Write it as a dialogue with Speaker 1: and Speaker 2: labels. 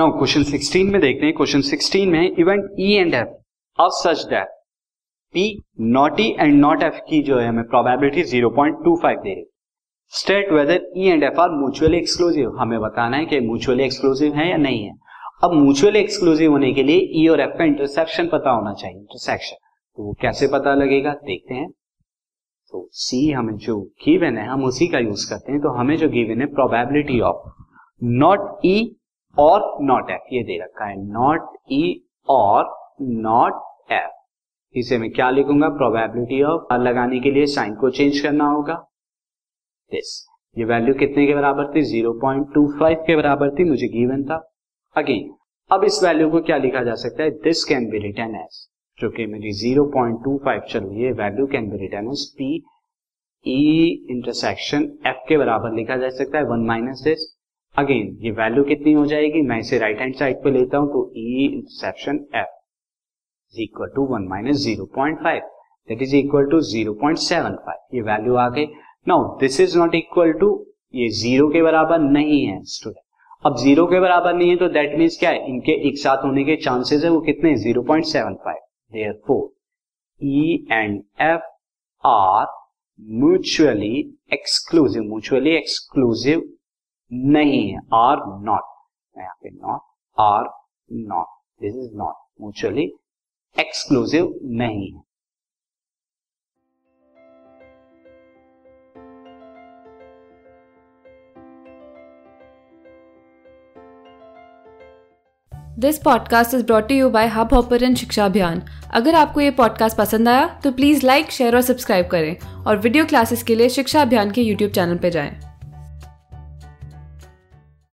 Speaker 1: Now question 16 में देखते हैं। क्वेश्चन 16 में event E and F are such that P not E and not F की जो है हमें प्रोबेबिलिटी 0.25 दे रही state whether E and F are mutually exclusive हमें बताना है कि म्यूचुअली एक्सक्लूसिव है या नहीं है। अब म्यूचुअली एक्सक्लूसिव होने के लिए ई e और एफ़ का इंटरसेक्शन पता होना चाहिए। इंटरसेक्शन तो वो कैसे पता लगेगा? देखते हैं। तो सी हमें जो गिवन है, हम उसी का यूज़ करते हैं। तो हमें जो गिवन है प्रोबेबिलिटी ऑफ़ नॉट ई और नॉट एफ़ ये दे रखा है नॉट ई e और नॉट एफ़ इसे मैं क्या लिखूँगा? प्रोबेबिलिटी ऑफ़ लगाने के लिए साइन को चेंज करना होगा। दिस ये वैल्यू कितने के बराबर थी? 0.25 के बराबर थी, मुझे गिवन था। अगेन अब इस वैल्यू को क्या लिखा जा सकता है? This can be written as जो कि मेरी 0.25 चल रही है value can be written as P E intersection F के बराबर लिखा जा सकता है वन माइनस दिस अगेन ये वैल्यू कितनी हो जाएगी? मैं इसे राइट हैंड साइड पे लेता हूँ तो E interception F is equal to one minus zero point five that is equal to zero point seven five ये वैल्यू आ गई। Now this is not equal to ये ज़ीरो के बराबर नहीं है स्टूडेंट अब ज़ीरो के बराबर नहीं है तो दैट मीन्स क्या है? इनके एक साथ होने के चांसेस है वो कितने zero point seven five therefore E and F are mutually exclusive mutually exclusive नहीं है। आर नॉट यहाँ पे not are not this is not mutually exclusive नहीं है।
Speaker 2: This podcast is brought you by hub hopper Shiksha Abhiyan अगर आपको ये podcast पसंद आया तो प्लीज़ लाइक शेयर और सब्सक्राइब करें। और वीडियो क्लासेस के लिए शिक्षा अभियान के यूट्यूब चैनल पर जाएँ।